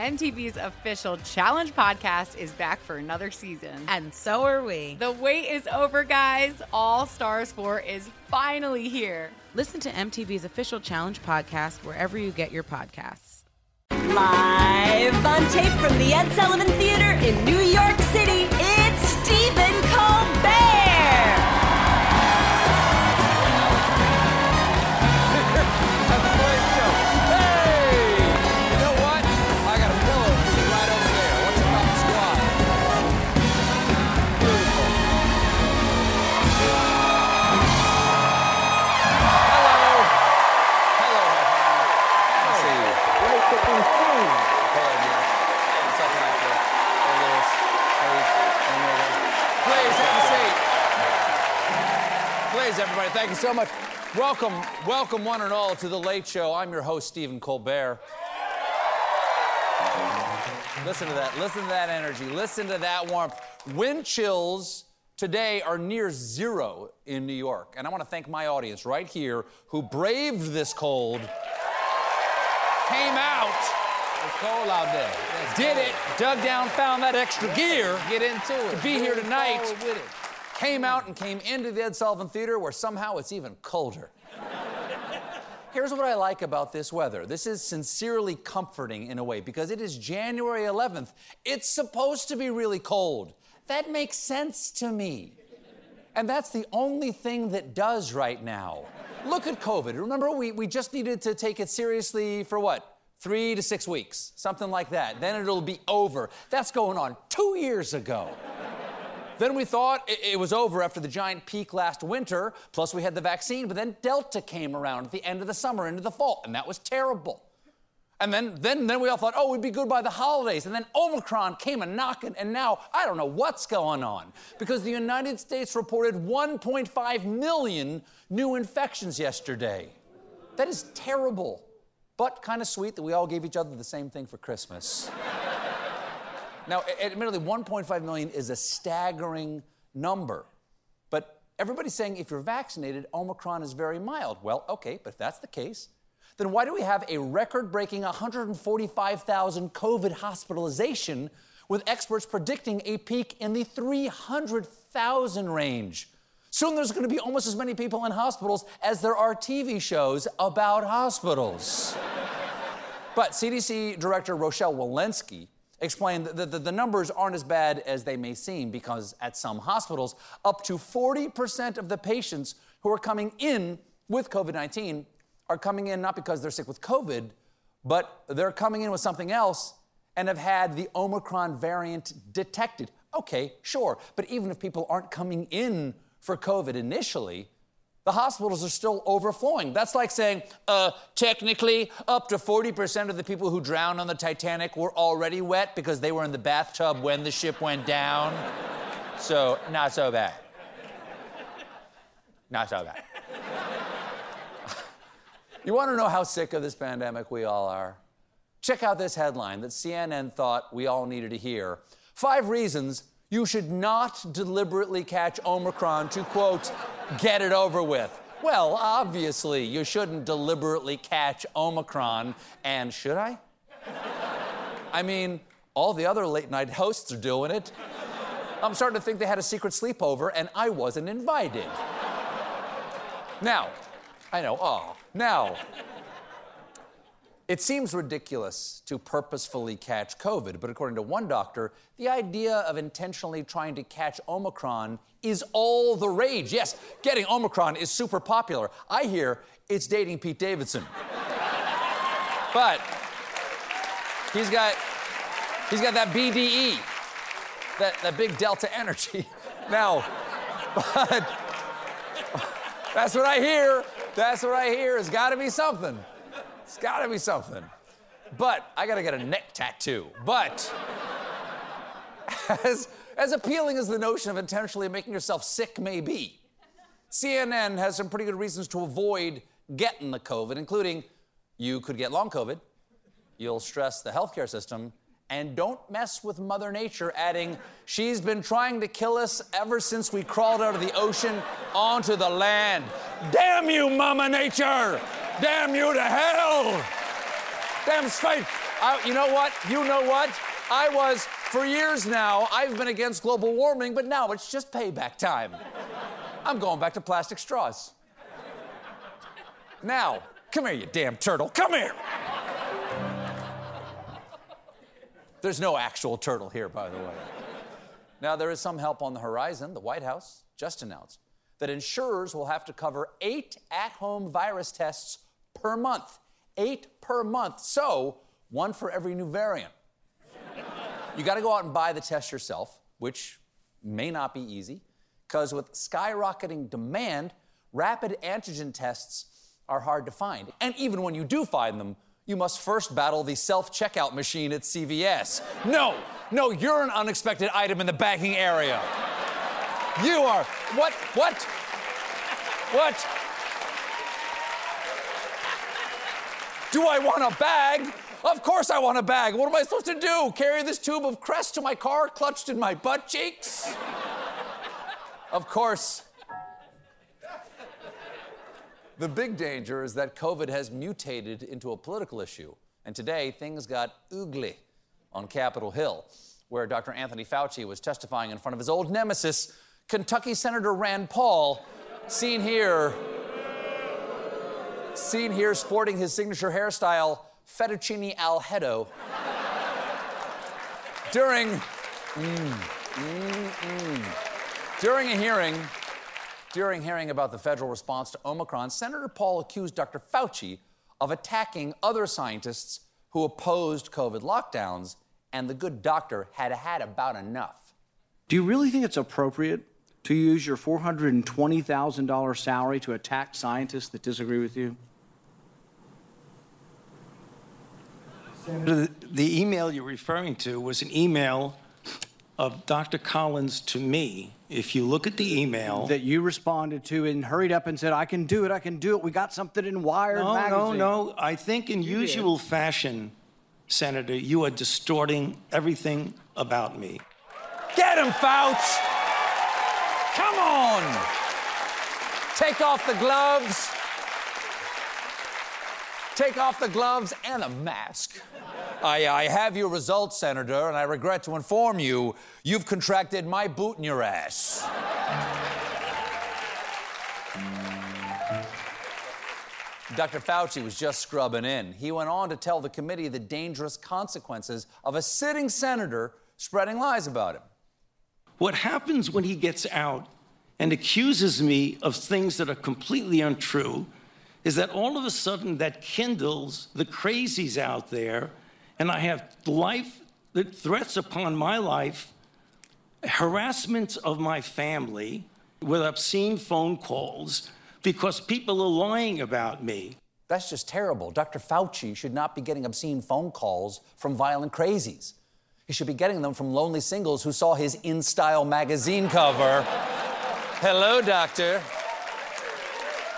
MTV's official Challenge podcast is back for another season. And so are we. The wait is over, guys. All Stars 4 is finally here. Listen to MTV's official Challenge podcast wherever you get your podcasts. Live on tape from the Ed Sullivan Theater in New York City, everybody, thank you so much. Welcome, welcome one and all to The Late Show. I'm your host, Stephen Colbert. Listen to that. Listen to that energy. Listen to that warmth. Wind chills today are near zero in New York. And I want to thank my audience right here who braved this cold, came out, It's cold out there. It's did cold. it, dug down, found that extra gear. Get into it. To be here tonight. Came out and came into the Ed Sullivan Theater where somehow it's even colder. Here's what I like about this weather. This is sincerely comforting in a way because it is January 11th. It's supposed to be really cold. That makes sense to me. And that's the only thing that does right now. Look at COVID. Remember, we, we just needed to take it seriously for what? Three to six weeks, something like that. Then it'll be over. That's going on two years ago. Then we thought it, was over after the giant peak last winter, plus we had the vaccine, but then Delta came around at the end of the summer into the fall, and that was terrible. And then, then, then we all thought, oh, we'd be good by the holidays. And then Omicron came a knocking, and now I don't know what's going on. Because the United States reported 1.5 million new infections yesterday. That is terrible, but kind of sweet that we all gave each other the same thing for Christmas. Now, admittedly, 1.5 million is a staggering number. But everybody's saying if you're vaccinated, Omicron is very mild. Well, okay, but if that's the case, then why do we have a record breaking 145,000 COVID hospitalization with experts predicting a peak in the 300,000 range? Soon there's going to be almost as many people in hospitals as there are TV shows about hospitals. But CDC Director Rochelle Walensky explained that the, numbers aren't as bad as they may seem because at some hospitals, up to 40% of the patients who are coming in with COVID 19 are coming in not because they're sick with COVID, but they're coming in with something else and have had the Omicron variant detected. Okay, sure, but even if people aren't coming in for COVID initially, the hospitals are still overflowing. That's like saying, uh, technically, up to 40% of the people who drowned on the Titanic were already wet because they were in the bathtub when the ship went down. so, not so bad. Not so bad. you want to know how sick of this pandemic we all are? Check out this headline that CNN thought we all needed to hear. Five reasons you should not deliberately catch Omicron to, quote, get it over with. Well, obviously, you shouldn't deliberately catch Omicron, and should I? I mean, all the other late night hosts are doing it. I'm starting to think they had a secret sleepover and I wasn't invited. Now, I know, oh, now, it seems ridiculous to purposefully catch COVID, but according to one doctor, the idea of intentionally trying to catch Omicron is all the rage. Yes, getting Omicron is super popular. I hear it's dating Pete Davidson. but he's got he's got that BDE, that, that big delta energy. Now, but that's what I hear. That's what I hear. It's gotta be something. It's gotta be something. But I gotta get a neck tattoo. But as, as appealing as the notion of intentionally making yourself sick may be, CNN has some pretty good reasons to avoid getting the COVID, including you could get long COVID, you'll stress the healthcare system, and don't mess with Mother Nature, adding, she's been trying to kill us ever since we crawled out of the ocean onto the land. Damn you, Mama Nature! Damn you to hell! Damn straight! You know what? You know what? I was, for years now, I've been against global warming, but now it's just payback time. I'm going back to plastic straws. Now, come here, you damn turtle. Come here. There's no actual turtle here, by the way. Now, there is some help on the horizon. The White House just announced that insurers will have to cover eight at home virus tests per month. Eight per month. So, one for every new variant. you got to go out and buy the test yourself, which may not be easy, because with skyrocketing demand, rapid antigen tests are hard to find. And even when you do find them, you must first battle the self checkout machine at CVS. No, no, you're an unexpected item in the bagging area. You are. What? What? What? Do I want a bag? Of course I want a bag. What am I supposed to do? Carry this tube of Crest to my car clutched in my butt cheeks? of course. The big danger is that COVID has mutated into a political issue. And today, things got oogly on Capitol Hill, where Dr. Anthony Fauci was testifying in front of his old nemesis, Kentucky Senator Rand Paul, seen here, seen here sporting his signature hairstyle, fettuccine alfredo, during, mm, mm, mm, during a hearing during hearing about the federal response to Omicron, Senator Paul accused Dr. Fauci of attacking other scientists who opposed COVID lockdowns, and the good doctor had had about enough. Do you really think it's appropriate to use your $420,000 salary to attack scientists that disagree with you? Senator, the email you're referring to was an email of Dr. Collins to me. If you look at the email that you responded to and hurried up and said, "I can do it, I can do it." We got something in Wired no, magazine. No, no, I think in you usual did. fashion, Senator, you are distorting everything about me. Get him, Fouch! Come on! Take off the gloves. Take off the gloves and the mask. I, I have your results, Senator, and I regret to inform you you've contracted my boot in your ass. Dr. Fauci was just scrubbing in. He went on to tell the committee the dangerous consequences of a sitting senator spreading lies about him. What happens when he gets out and accuses me of things that are completely untrue is that all of a sudden that kindles the crazies out there and I have life threats upon my life, harassment of my family with obscene phone calls because people are lying about me. That's just terrible. Dr. Fauci should not be getting obscene phone calls from violent crazies. He should be getting them from lonely singles who saw his In Style magazine cover. Hello, doctor.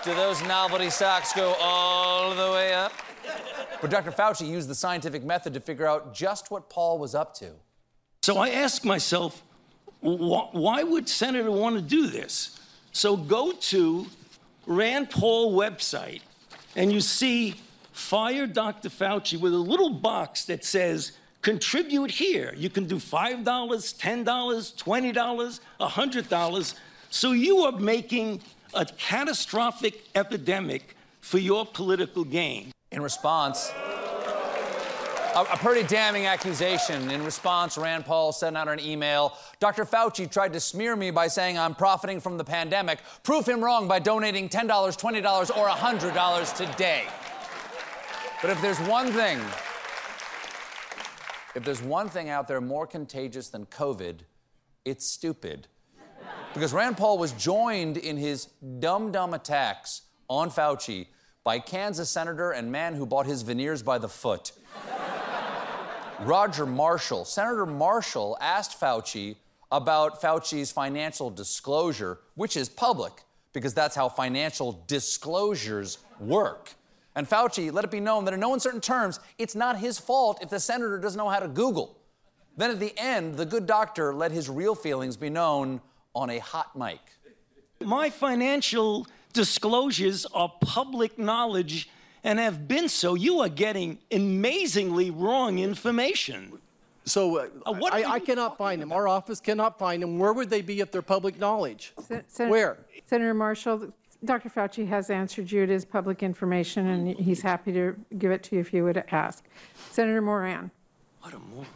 Do those novelty socks go all the way up? But Dr. Fauci used the scientific method to figure out just what Paul was up to. So I ask myself, why would Senator want to do this? So go to Rand Paul website and you see fire Dr. Fauci with a little box that says contribute here. You can do $5, $10, $20, $100. So you are making a catastrophic epidemic for your political gain. In response, a, pretty damning accusation. In response, Rand Paul sent out an email. Dr. Fauci tried to smear me by saying I'm profiting from the pandemic. Prove him wrong by donating $10, $20, or $100 today. But if there's one thing, if there's one thing out there more contagious than COVID, it's stupid. Because Rand Paul was joined in his dumb, dumb attacks on Fauci by Kansas senator and man who bought his veneers by the foot. Roger Marshall. Senator Marshall asked Fauci about Fauci's financial disclosure, which is public, because that's how financial disclosures work. And Fauci let it be known that in no uncertain terms, it's not his fault if the senator doesn't know how to Google. Then at the end, the good doctor let his real feelings be known on a hot mic. My financial disclosures are public knowledge, and have been so, you are getting amazingly wrong information. So uh, Uh, I, I cannot find them. Our office cannot find them. Where would they be if they're public knowledge? Sen- Sen- Where? Senator Marshall, Dr. Fauci has answered you. It is public information, and he's happy to give it to you if you would ask. Senator Moran. What a moron.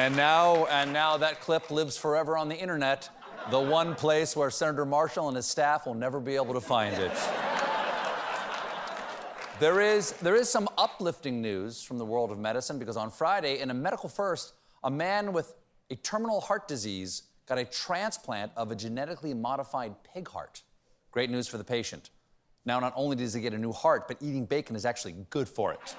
And now, and now that clip lives forever on the internet, the one place where Senator Marshall and his staff will never be able to find it. There is, there is some uplifting news from the world of medicine because on Friday, in a medical first, a man with a terminal heart disease got a transplant of a genetically modified pig heart. Great news for the patient. Now, not only does he get a new heart, but eating bacon is actually good for it.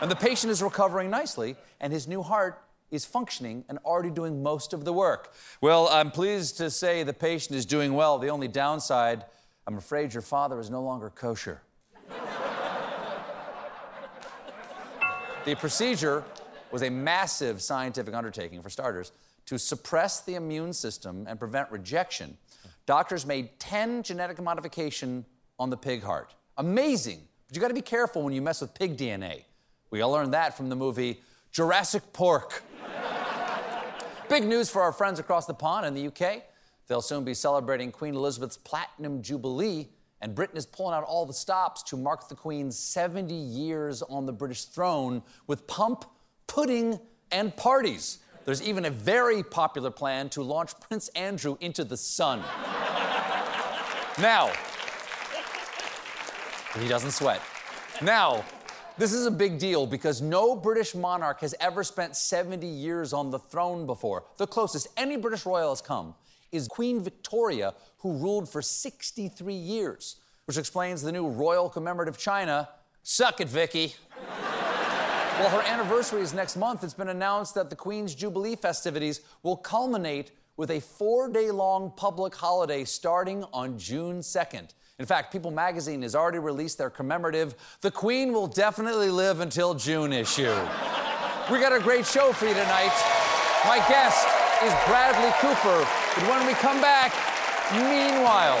And the patient is recovering nicely, and his new heart is functioning and already doing most of the work. Well, I'm pleased to say the patient is doing well. The only downside, I'm afraid your father is no longer kosher. the procedure was a massive scientific undertaking, for starters, to suppress the immune system and prevent rejection. Doctors made 10 genetic modification on the pig heart. Amazing. But you got to be careful when you mess with pig DNA. We all learned that from the movie Jurassic Pork. Big news for our friends across the pond in the UK. They'll soon be celebrating Queen Elizabeth's Platinum Jubilee, and Britain is pulling out all the stops to mark the Queen's 70 years on the British throne with pomp, pudding, and parties. There's even a very popular plan to launch Prince Andrew into the sun. now, he doesn't sweat. Now, this is a big deal because no British monarch has ever spent 70 years on the throne before. The closest any British royal has come is Queen Victoria, who ruled for 63 years, which explains the new Royal Commemorative China. Suck it, Vicky. Well, her anniversary is next month. It's been announced that the Queen's Jubilee festivities will culminate with a four day long public holiday starting on June 2nd. In fact, People magazine has already released their commemorative The Queen Will Definitely Live Until June issue. we got a great show for you tonight. My guest is Bradley Cooper. But when we come back, meanwhile,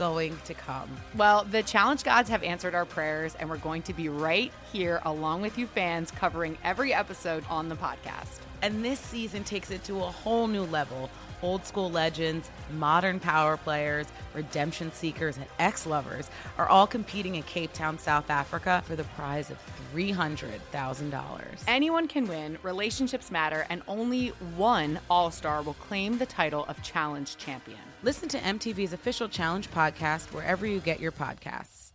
going to come. Well, the challenge gods have answered our prayers, and we're going to be right here along with you fans covering every episode on the podcast. And this season takes it to a whole new level. Old school legends, modern power players, redemption seekers, and ex lovers are all competing in Cape Town, South Africa for the prize of $300,000. Anyone can win, relationships matter, and only one All Star will claim the title of challenge champion. Listen to MTV's official challenge podcast wherever you get your podcasts.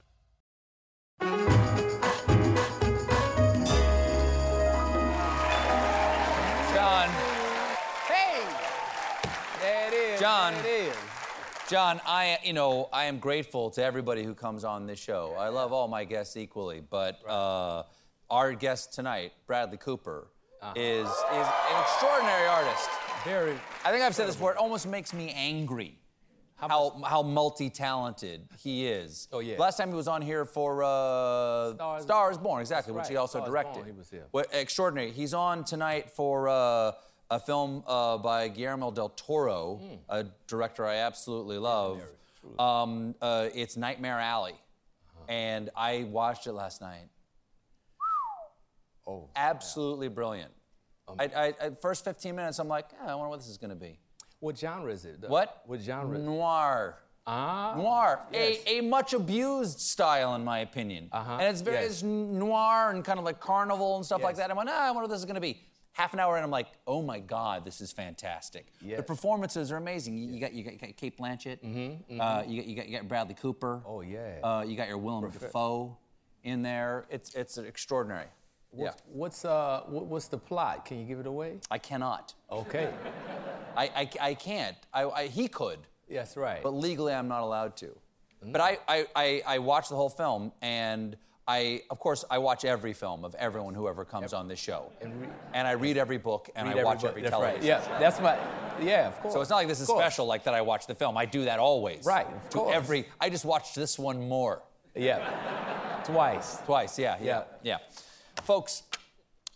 John, Hey! There it is. John. There it is. John, I, you know, I am grateful to everybody who comes on this show. I love all my guests equally, but uh, our guest tonight, Bradley Cooper, is, is an extraordinary artist. Very. I think I've said this before. It almost makes me angry how how, multi-talented he is. Oh, yeah. Last time he was on here for uh, Star is- Star is Born, exactly, That's which he right. also Star is directed. Born, he was here. What extraordinary. He's on tonight for uh, a film uh, by Guillermo del Toro, Hmm. a director I absolutely love. Um, uh, it's Nightmare Alley, Uh-huh. and I watched it last night. Oh. Absolutely brilliant. Um, I, I, at first 15 minutes, I'm like, "Ah, I wonder what this is going to be. What genre is it? What? What genre? Noir. Ah. Noir, Yes. a, a much abused style in my opinion, Uh-huh. and it's very Yes. it's noir and kind of like carnival and stuff like that. I went, ah, I wonder what this is going to be. half an hour in, I'm like, oh my God, this is fantastic. The performances are amazing. You, you got you got, you got Cate Blanchett. Uh, you, got, you got you got Bradley Cooper. Mm-hmm, Oh, yeah. Uh, you got your Willem Dafoe in there. It's it's extraordinary. Yeah, What's uh what, what's the plot? Can you give it away? I cannot. Okay. I, I, I can't. I, I, he could, Yes, right. but legally I'm not allowed to. But I, I, I, I watched the whole film, and I, of course, I watch every film of everyone who ever comes on this show. And re- And I read every book, and Read I watch every that's television. Right. Yeah, that's my. Yeah, of course. So it's not like this is special, like that I watch the film. I do that always. Right, of To course. every, I just watched this one more. Yeah. Twice. Twice, yeah, yeah, yeah. Folks,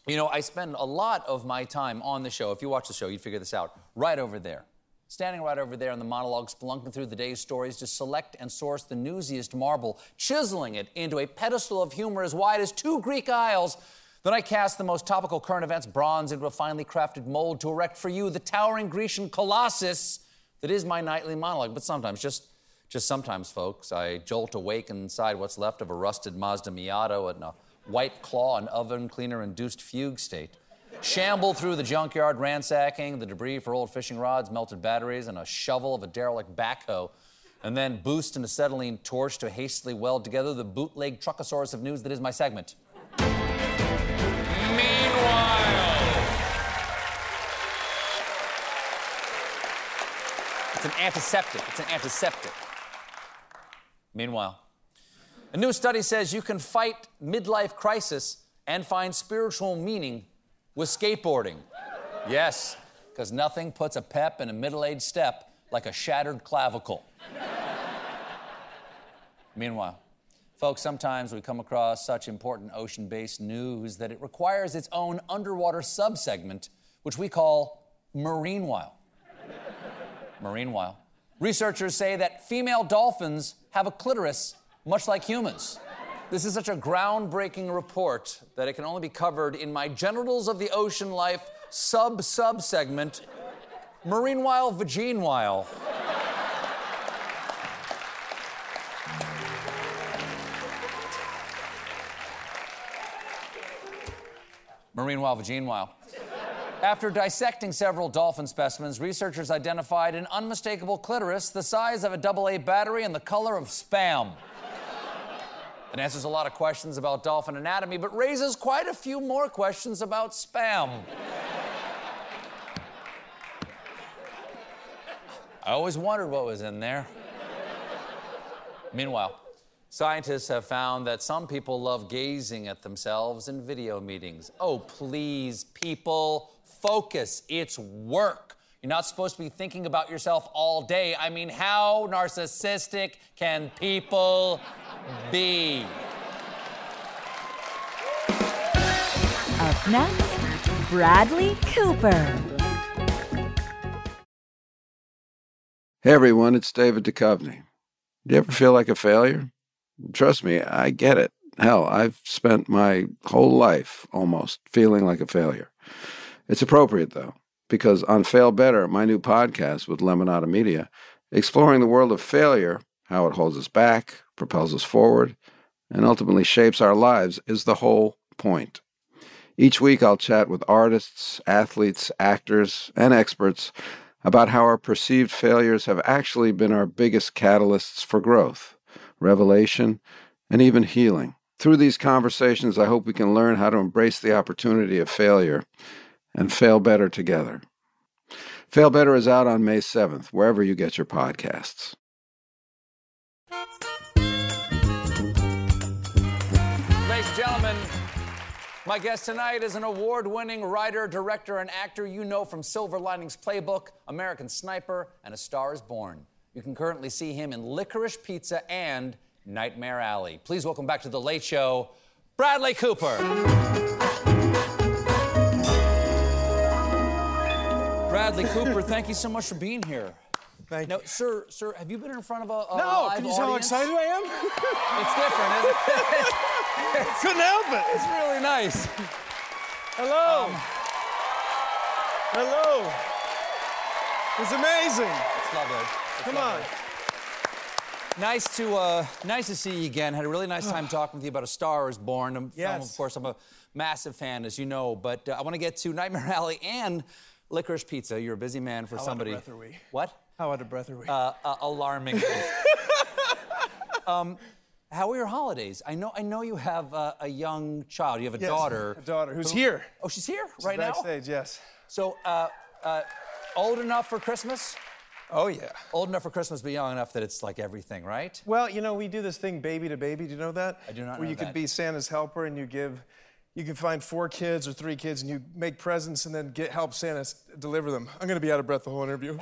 you know, I spend a lot of my time on the show. If you watch the show, you'd figure this out. Right over there. Standing right over there in the monologue, spelunking through the day's stories to select and source the newsiest marble, chiseling it into a pedestal of humor as wide as two Greek isles. Then I cast the most topical current events bronze into a finely crafted mold to erect for you the towering Grecian colossus that is my nightly monologue. But sometimes, just just sometimes, folks, I jolt awake inside what's left of a rusted Mazda Miata in a white claw and oven cleaner induced fugue state. Shamble through the junkyard, ransacking the debris for old fishing rods, melted batteries, and a shovel of a derelict backhoe. And then boost an acetylene torch to hastily weld together the bootleg truckosaurus of news that is my segment. Meanwhile, it's an antiseptic. It's an antiseptic. Meanwhile, a new study says you can fight midlife crisis and find spiritual meaning with skateboarding. Yes, because nothing puts a pep in a middle aged step like a shattered clavicle. Meanwhile, folks, sometimes we come across such important ocean based news that it requires its own underwater subsegment, which we call Marine While. Marine While. Researchers say that female dolphins have a clitoris much like humans. This is such a groundbreaking report that it can only be covered in my genitals of the ocean life sub sub segment, Marine While Vagine While. Marine While Vagine While. After dissecting several dolphin specimens, researchers identified an unmistakable clitoris the size of a AA battery and the color of spam. It answers a lot of questions about dolphin anatomy, but raises quite a few more questions about spam. I always wondered what was in there. Meanwhile, scientists have found that some people love gazing at themselves in video meetings. Oh, please, people, focus. It's work. You're not supposed to be thinking about yourself all day. I mean, how narcissistic can people be? Up next, Bradley Cooper. Hey everyone, it's David Duchovny. Do you ever feel like a failure? Trust me, I get it. Hell, I've spent my whole life almost feeling like a failure. It's appropriate though, because on Fail Better, my new podcast with Lemonada Media, exploring the world of failure, how it holds us back, propels us forward, and ultimately shapes our lives, is the whole point. Each week, I'll chat with artists, athletes, actors, and experts about how our perceived failures have actually been our biggest catalysts for growth, revelation, and even healing. Through these conversations, I hope we can learn how to embrace the opportunity of failure and fail better together. Fail Better is out on May 7th, wherever you get your podcasts. Ladies and gentlemen, my guest tonight is an award winning writer, director, and actor you know from Silver Linings Playbook, American Sniper, and A Star is Born. You can currently see him in Licorice Pizza and Nightmare Alley. Please welcome back to The Late Show, Bradley Cooper. Bradley Cooper, thank you so much for being here. Thank now, sir, sir, have you been in front of a, a No, can you see how excited I am? It's different, isn't it? Couldn't help it. It's really nice. Hello. Um, Hello. It's amazing. It's lovely. It's Come lovely. on. Nice to uh, nice to see you again. Had a really nice time talking with you about A Star Is Born. A film, Yes. of course, I'm a massive fan, as you know. But uh, I want to get to Nightmare Alley and Licorice Pizza. You're a busy man for How somebody. out of breath are we? What? How out of breath are we? Uh, uh, alarming. um, how are your holidays? I know. I know you have uh, a young child. You have a Yes, daughter. a daughter who's who- here. Oh, she's here She's right now. backstage, yes. So, uh, uh, old enough for Christmas? Oh yeah. Old enough for Christmas, but young enough that it's like everything, right? Well, you know, we do this thing baby to baby. Do you know that? I do not Where you that. could be Santa's helper and you give, you can find four kids or three kids and you make presents and then get help Santa deliver them. I'm gonna be out of breath the whole interview.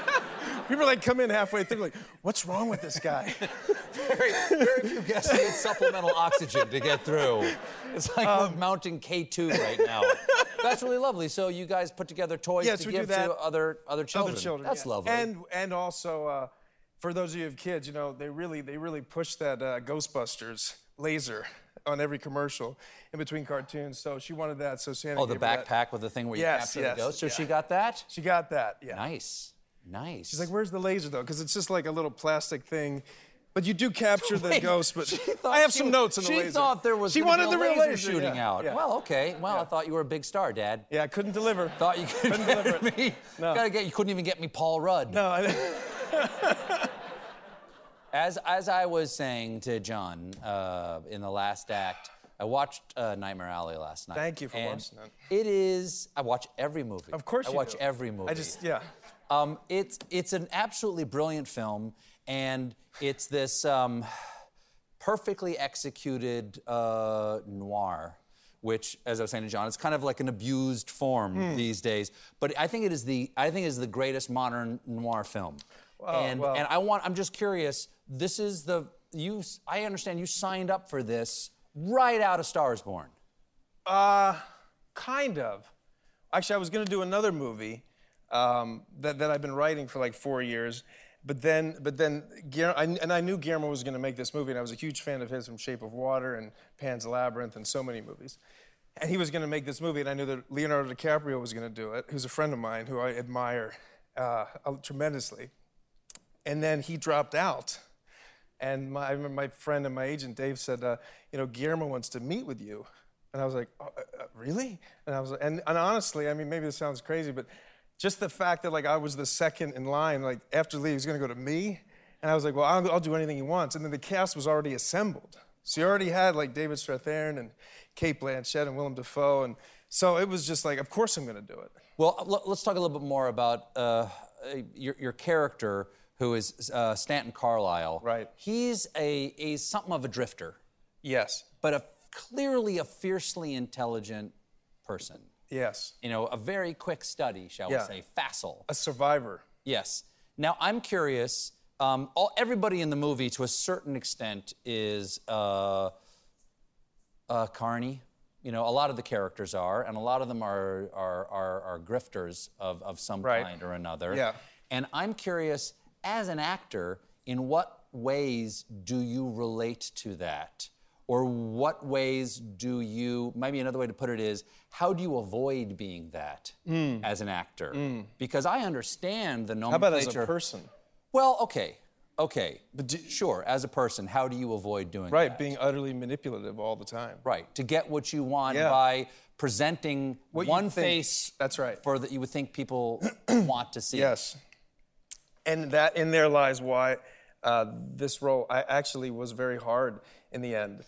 People like come in halfway through like, what's wrong with this guy? very, very few guests need supplemental oxygen to get through. It's like Um, we're mounting K2 right now. That's really lovely. So you guys put together toys yes, to give to other other children. Other children. That's yeah. lovely. And and also uh, for those of you who have kids, you know, they really they really push that uh, Ghostbusters laser on every commercial in between cartoons. So she wanted that. So Santa. oh, the her that. backpack with the thing where you Yes, capture yes, the ghost. So yeah. she got that. She got that. Yeah. Nice, nice. She's like, "Where's the laser though?" Because it's just like a little plastic thing. But you do capture the Wait, ghost. But I have she some notes on the she laser. thought there was She wanted a the real laser laser shooting yeah, out. yeah. Well, okay. Well, I thought you were a big star, Dad. yeah, I couldn't deliver. Thought you could Couldn't deliver it. me. No. Gotta get. You couldn't even get me Paul Rudd. No, I, As as I was saying to John uh, in the last act, I watched uh, Nightmare Alley last night. Thank you for and watching that. It is. I watch every movie. Of course I watch do. every movie. I just yeah. Um, it's it's an absolutely brilliant film, and it's this um, perfectly executed uh, noir. Which, as I was saying to John, it's kind of like an abused form Hmm. these days. But I think it is the I think it is the greatest modern noir film. And well- and I want I'm just curious. This is the you. I understand you signed up for this right out of Stars Born. Uh, kind of. Actually, I was going to do another movie um, that, that I've been writing for like four years. But then, but then, and I knew Guillermo was going to make this movie, and I was a huge fan of his from Shape of Water and Pan's Labyrinth and so many movies. And he was going to make this movie, and I knew that Leonardo DiCaprio was going to do it, who's a friend of mine who I admire uh, tremendously. And then he dropped out. And my, I remember my friend and my agent Dave said, uh, you know, Guillermo wants to meet with you. And I was like, oh, uh, uh, really? And I was, and, and honestly, I mean, maybe this sounds crazy, but just the fact that like I was the second in line, like after Lee, he was going to go to me, and I was like, well, I'll, I'll do anything he wants. And then the cast was already assembled, so you already had like David Strathairn and Cate Blanchett and Willem Dafoe, and so it was just like, of course I'm going to do it. Well, let's talk a little bit more about uh, your, your character, who is uh, Stanton Carlisle. Right. He's a, a something of a drifter, Yes. but a clearly a fiercely intelligent person. Yes. You know, a very quick study, shall Yeah. we say, facile. A survivor. Yes. Now I'm curious. Um, all, everybody in the movie, to a certain extent, is uh, uh, carny. You know, a lot of the characters are, and a lot of them are are are, are grifters of, of some Right. kind or another. Yeah. And I'm curious, as an actor, in what ways do you relate to that? Or what ways do you, maybe another way to put it is, how do you avoid being that Mm. as an actor? Because I understand the nomenclature. How about as a person? Well, okay, okay. but sure, as a person, how do you avoid doing that? Right, that? being utterly manipulative all the time. Right, to get what you want Yeah. by presenting What one think- face That's right. for that you would think people want to see. Yes. And that in there lies why uh, this role I actually was very hard in the end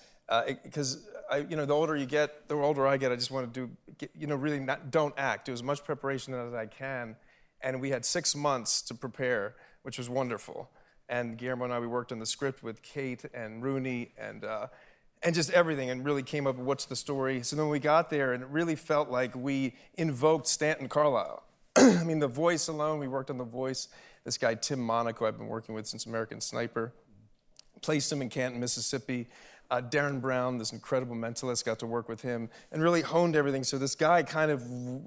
because I, you know, the older you get, the older I get, I just want to do, get, you know, really not, don't act. Do as much preparation as I can, and we had six months to prepare, which was wonderful. And Guillermo and I, we worked on the script with Kate and Rooney and. Uh, and just everything, and really came up with what's the story. So then we got there, and it really felt like we invoked Stanton Carlisle. I mean, the voice alone, we worked on the voice. This guy, Tim Monich, I've been working with since American Sniper. Placed him in Canton, Mississippi. Uh, Derren Brown, this incredible mentalist, got to work with him and really honed everything. So this guy kind of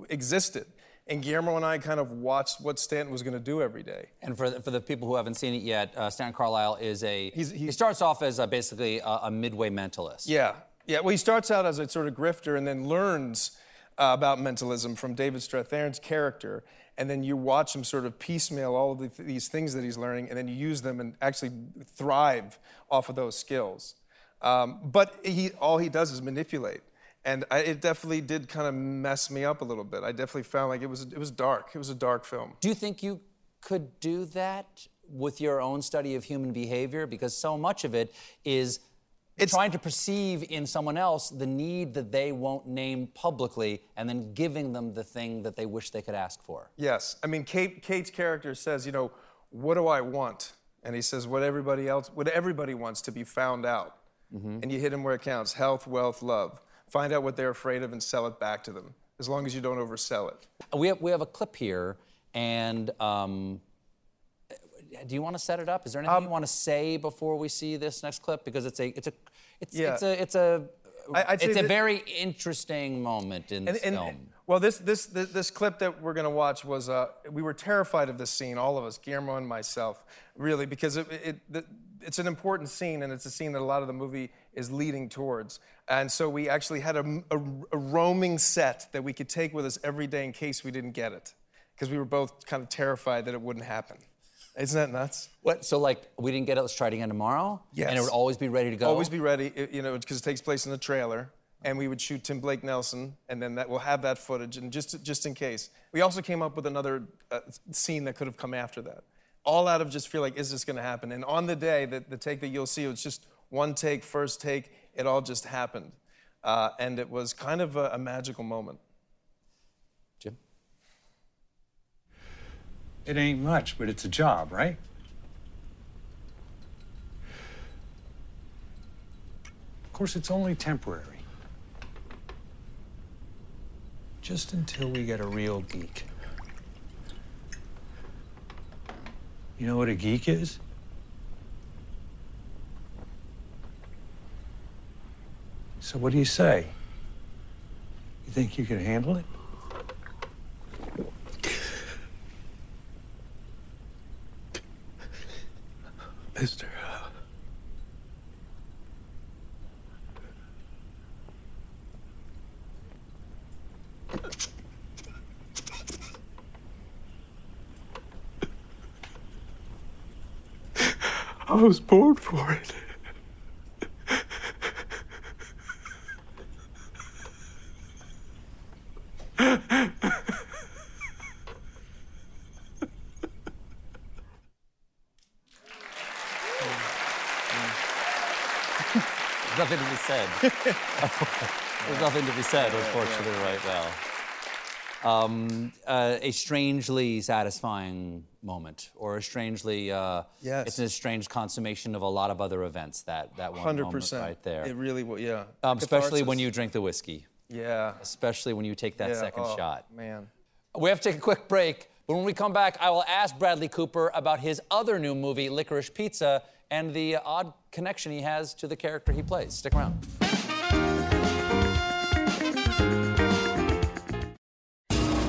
existed. And Guillermo and I kind of watched what Stanton was going to do every day. And for the, for the people who haven't seen it yet, uh, Stan Carlisle is a. he starts off as a, basically a, a midway mentalist. Yeah, yeah. Well, he starts out as a sort of grifter and then learns uh, about mentalism from David Strathairn's character, and then you watch him sort of piecemeal all of the, these things that he's learning, and then you use them and actually thrive off of those skills. Um, but he, all he does is manipulate. And I, it definitely did kind of mess me up a little bit. I definitely found like it was, it was dark. It was a dark film. Do you think you could do that with your own study of human behavior? Because so much of it is trying to perceive in someone else the need that they won't name publicly and then giving them the thing that they wish they could ask for. Yes. I mean, Kate, Kate's character says, you know, what do I want? And he says, what everybody else, what everybody wants to be found out. And you hit him where it counts health, wealth, love. Find out what they're afraid of and sell it back to them, as long as you don't oversell it. We have, we have a clip here, and um, do you want to set it up? Is there anything you want to say before we see this next clip? Because it's a, it's a, it's, Yeah. it's a, it's a, I- it's a very interesting moment in And- this and- film. Well, this, this, this, this clip that we're going to watch was, uh, we were terrified of this scene, all of us, Guillermo and myself, really, because it, it, the, it's an important scene, and it's a scene that a lot of the movie is leading towards. And so we actually had a, a, a roaming set that we could take with us every day in case we didn't get it, because we were both kind of terrified that it wouldn't happen. Isn't that nuts? What? So like we didn't get it. Let's try it again tomorrow. Yes. And it would always be ready to go. Always be ready, it- you know, because it takes place in a trailer. And we would shoot Tim Blake Nelson, and then that we'll have that footage, and just just in case. We also came up with another uh, scene that could have come after that. All out of just feel like, is this going to happen? And on the day, that the take that you'll see, it's just one take, first take. It all just happened, uh, and it was kind of a, a magical moment. Jim. It ain't much, but it's a job, right? Of course, it's only temporary. Just until we get a real geek. You know what a geek is? So, what do you say? You think you can handle it? Mister. Uh, I was born for it. There's nothing to be said. There's nothing to be said, unfortunately, right now. Um, uh, a strangely satisfying moment, or a strangely, uh, Yes. it's a strange consummation of a lot of other events. That that one Hundred moment percent. right there. It really will. Yeah. um, especially when you drink the whiskey. Yeah. Especially when you take that Yeah, second oh, shot. Man. We have to take a quick break, when we come back, I will ask Bradley Cooper about his other new movie, Licorice Pizza, and the odd connection he has to the character he plays. Stick around.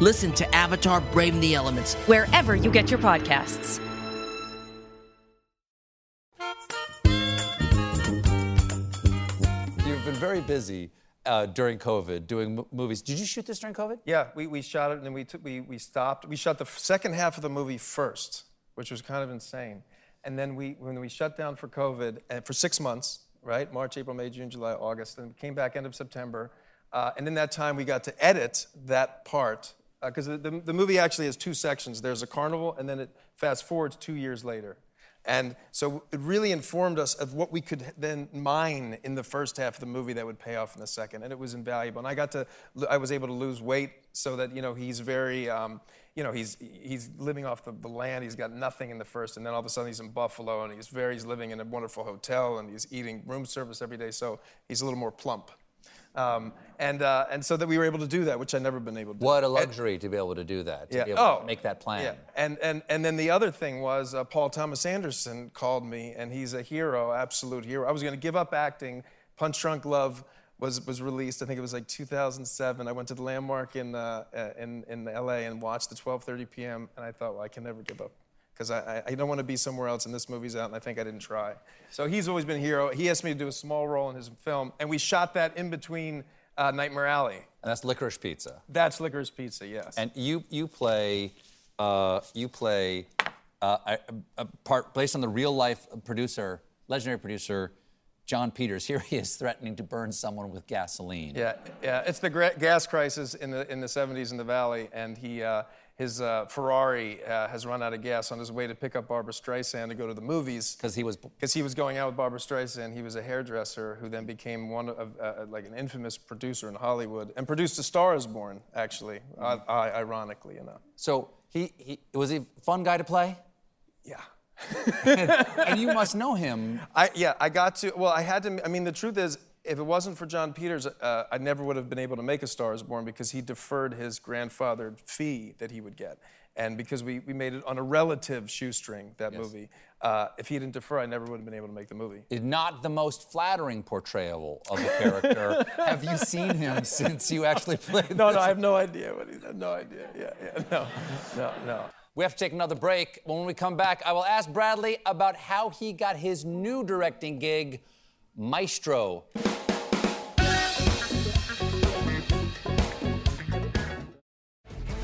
Listen to Avatar Braving the Elements wherever you get your podcasts. You've been very busy uh, during COVID doing m- movies. Did you shoot this during COVID? Yeah, we, we shot it and then we, took, we, we stopped. We shot the f- second half of the movie first, which was kind of insane. And then we, when we shut down for COVID, and for six months, right? March, April, May, June, July, August, then we came back end of September. Uh, and in that time, we got to edit that part. Because the, the, the movie actually has two sections. There's a carnival, and then it fast forwards two years later. And so it really informed us of what we could then mine in the first half of the movie that would pay off in the second, and it was invaluable. And I got to, I was able to lose weight so that you know he's very, um, you know, he's he's living off the, the land. He's got nothing in the first, and then all of a sudden he's in Buffalo, and he's very, he's living in a wonderful hotel, and he's eating room service every day, so he's a little more plump. Um, and, uh, and so that we were able to do that, which I'd never been able to do. What a And- luxury to be able to do that, to Yeah. be able Oh, to make that plan. Yeah. And, and, and then the other thing was uh, Paul Thomas Anderson called me, and he's a hero, absolute hero. I was going to give up acting. Punch Drunk Love was, was released. I think it was like 2007. I went to the Landmark in, uh, in, in LA and watched the 12:30 p.m. And I thought, well, I can never give up because I, I, don't want to be somewhere else. And this movie's out, and I think I didn't try. So he's always been a hero. He asked me to do a small role in his film, and we shot that in between uh, Nightmare Alley. And that's Licorice Pizza. That's Licorice Pizza, yes. And you you play uh, you play uh, a, a part based on the real life producer, legendary producer Jon Peters. Here he is threatening to burn someone with gasoline. Yeah, yeah. It's the gas crisis in the in the 70s in the valley, and he uh, his uh, Ferrari uh, has run out of gas on his way to pick up Barbra Streisand to go to the movies. Because he was because he was going out with Barbra Streisand. He was a hairdresser who then became one of uh, like an infamous producer in Hollywood and produced A Star Is Born. Actually, uh, I, ironically enough. So he, he was he a fun guy to play? Yeah. and you must know him. I, yeah, I got to. Well, I had to. I mean, the truth is, if it wasn't for Jon Peters, uh, I never would have been able to make A Star Is Born because he deferred his grandfathered fee that he would get, and because we, we made it on a relative shoestring that Yes. movie. Uh, if he didn't defer, I never would have been able to make the movie. Not the most flattering portrayal of the character. have you seen him since you actually played? No, this? no, I have no idea what he's. No idea. Yeah, yeah, no, no, no. We have to take another break. When we come back, I will ask Bradley about how he got his new directing gig, Maestro.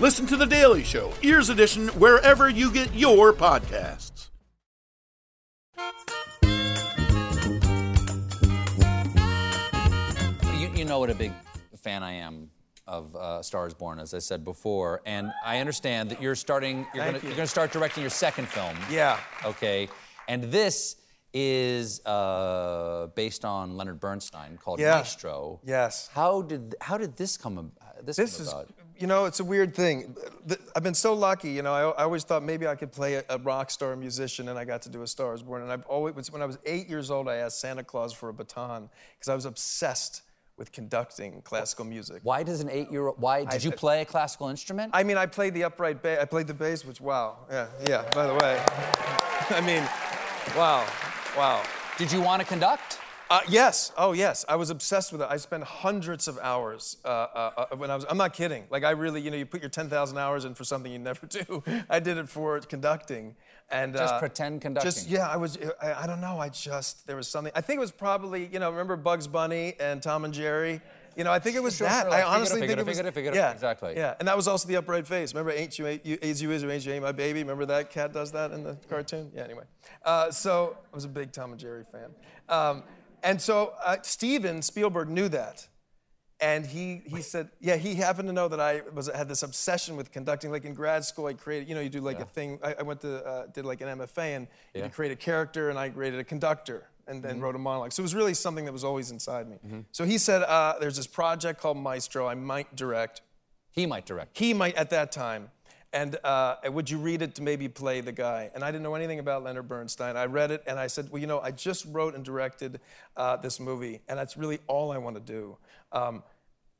Listen to The Daily Show, Ears Edition, wherever you get your podcasts. You, you know what a big fan I am of uh, Stars Born, as I said before, and I understand that you're starting. You're gonna, you. you're gonna start directing your second film. Yeah. Okay, and this is uh, based on Leonard Bernstein called Yeah. Maestro. Yes. How did how did this come? ab- This, This come is, about? You know, it's a weird thing. I've been so lucky, you know. I, always thought maybe I could play a, a rock star musician, and I got to do A Star Is Born. And I've always, when I was eight years old, I asked Santa Claus for a baton because I was obsessed with conducting classical music. Why does an eight-year-old? Why did I- you play a classical instrument? I mean, I played the upright bass. I played the bass, which wow, yeah, yeah. By the way, I mean, wow, wow. Did you want to conduct? Uh, yes. Oh, yes. I was obsessed with it. I spent hundreds of hours uh, uh, uh, when I was. I'm not kidding. Like I really, you know, you put your 10,000 hours in for something you never do. I did it for conducting. And Just uh, pretend conducting. Just yeah, I was. I, I don't know. I just there was something. I think it was probably you know remember Bugs Bunny and Tom and Jerry. You know, I think it was Sure, that. sure, I honestly figure it, think it was. figure it, figure it, yeah, exactly. Yeah, and that was also the upright face. Remember, ain't you, ain't you, as you is or ain't you, ain't my baby? Remember that cat does that in the cartoon? Yeah. Anyway, uh, so I was a big Tom and Jerry fan, um, and so uh, Steven Spielberg knew that, and he he said, yeah, he happened to know that I was had this obsession with conducting. Like in grad school, I created, you know, you do like a thing. I, I went to uh, did like an MFA, and you Yeah. could create a character, and I created a conductor, and then Mhm. wrote a monologue. So it was really something that was always inside me. Mhm. So he said, uh, there's this project called Maestro. I might direct. He might direct. He might at that time. And uh, would you read it to maybe play the guy? And I didn't know anything about Leonard Bernstein. I read it and I said, well, you know, I just wrote and directed uh, this movie, and that's really all I want to do. Um,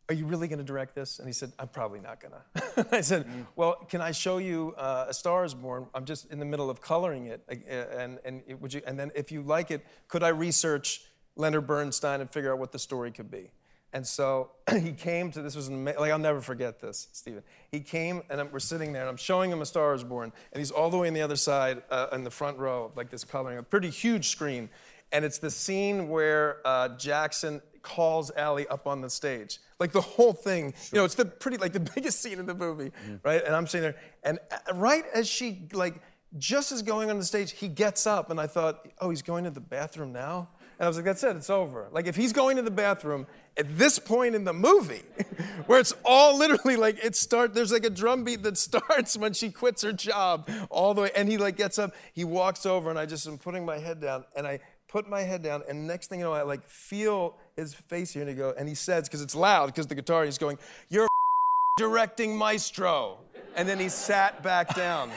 are you really going to direct this? And he said, I'm probably not going to. I said, well, can I show you uh, A Star is Born? I'm just in the middle of coloring it. And, and, it- would you, and then if you like it, could I research Leonard Bernstein and figure out what the story could be? And so he came to this was an like I'll never forget this, Stephen. He came and I'm, we're sitting there and I'm showing him A Star Is Born, and he's all the way on the other side uh, in the front row, like this coloring, a pretty huge screen, and it's the scene where uh, Jackson calls Ally up on the stage. Like the whole thing, you know, it's the pretty like the biggest scene in the movie, right? And I'm sitting there, and uh, right as she like just as going on the stage, he gets up, and I thought, oh, he's going to the bathroom now. And I was like, that's it, it's over. Like if he's going to the bathroom at this point in the movie, where it's all literally like it start, there's like a drum beat that starts when she quits her job all the way, and he like gets up, he walks over, and I just am putting my head down, and I put my head down, and next thing you know, I like feel his face here, and he go, and he says, because it's loud, because the guitar, he's going, "You're directing maestro," and then he sat back down,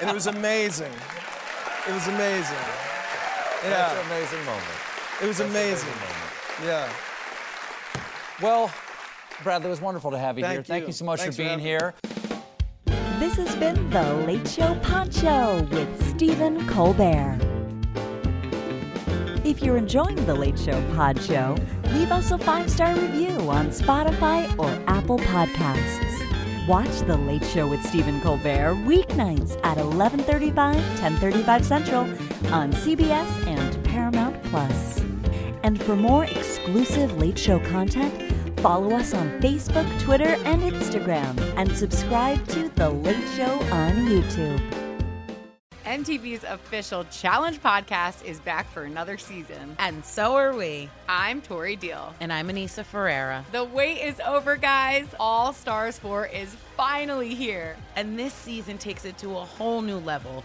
and it was amazing. It was amazing. Yeah, That's an amazing moment. It was That's amazing. Yeah. Well, Bradley, it was wonderful to have you Thank here. Thank you. you so much Thanks for for being having here. This has been The Late Show Pod Show with Stephen Colbert. If you're enjoying The Late Show Pod Show, leave us a five star review on Spotify or Apple Podcasts. Watch The Late Show with Stephen Colbert weeknights at 11:35, 10:35 Central on CBS and Paramount Plus. And for more exclusive Late Show content, follow us on Facebook, Twitter, and Instagram, and subscribe to The Late Show on YouTube. MTV's official Challenge podcast is back for another season. And so are we. I'm Tori Deal. And I'm Aneesa Ferreira. The wait is over, guys. All Stars 4 is finally here. And this season takes it to a whole new level.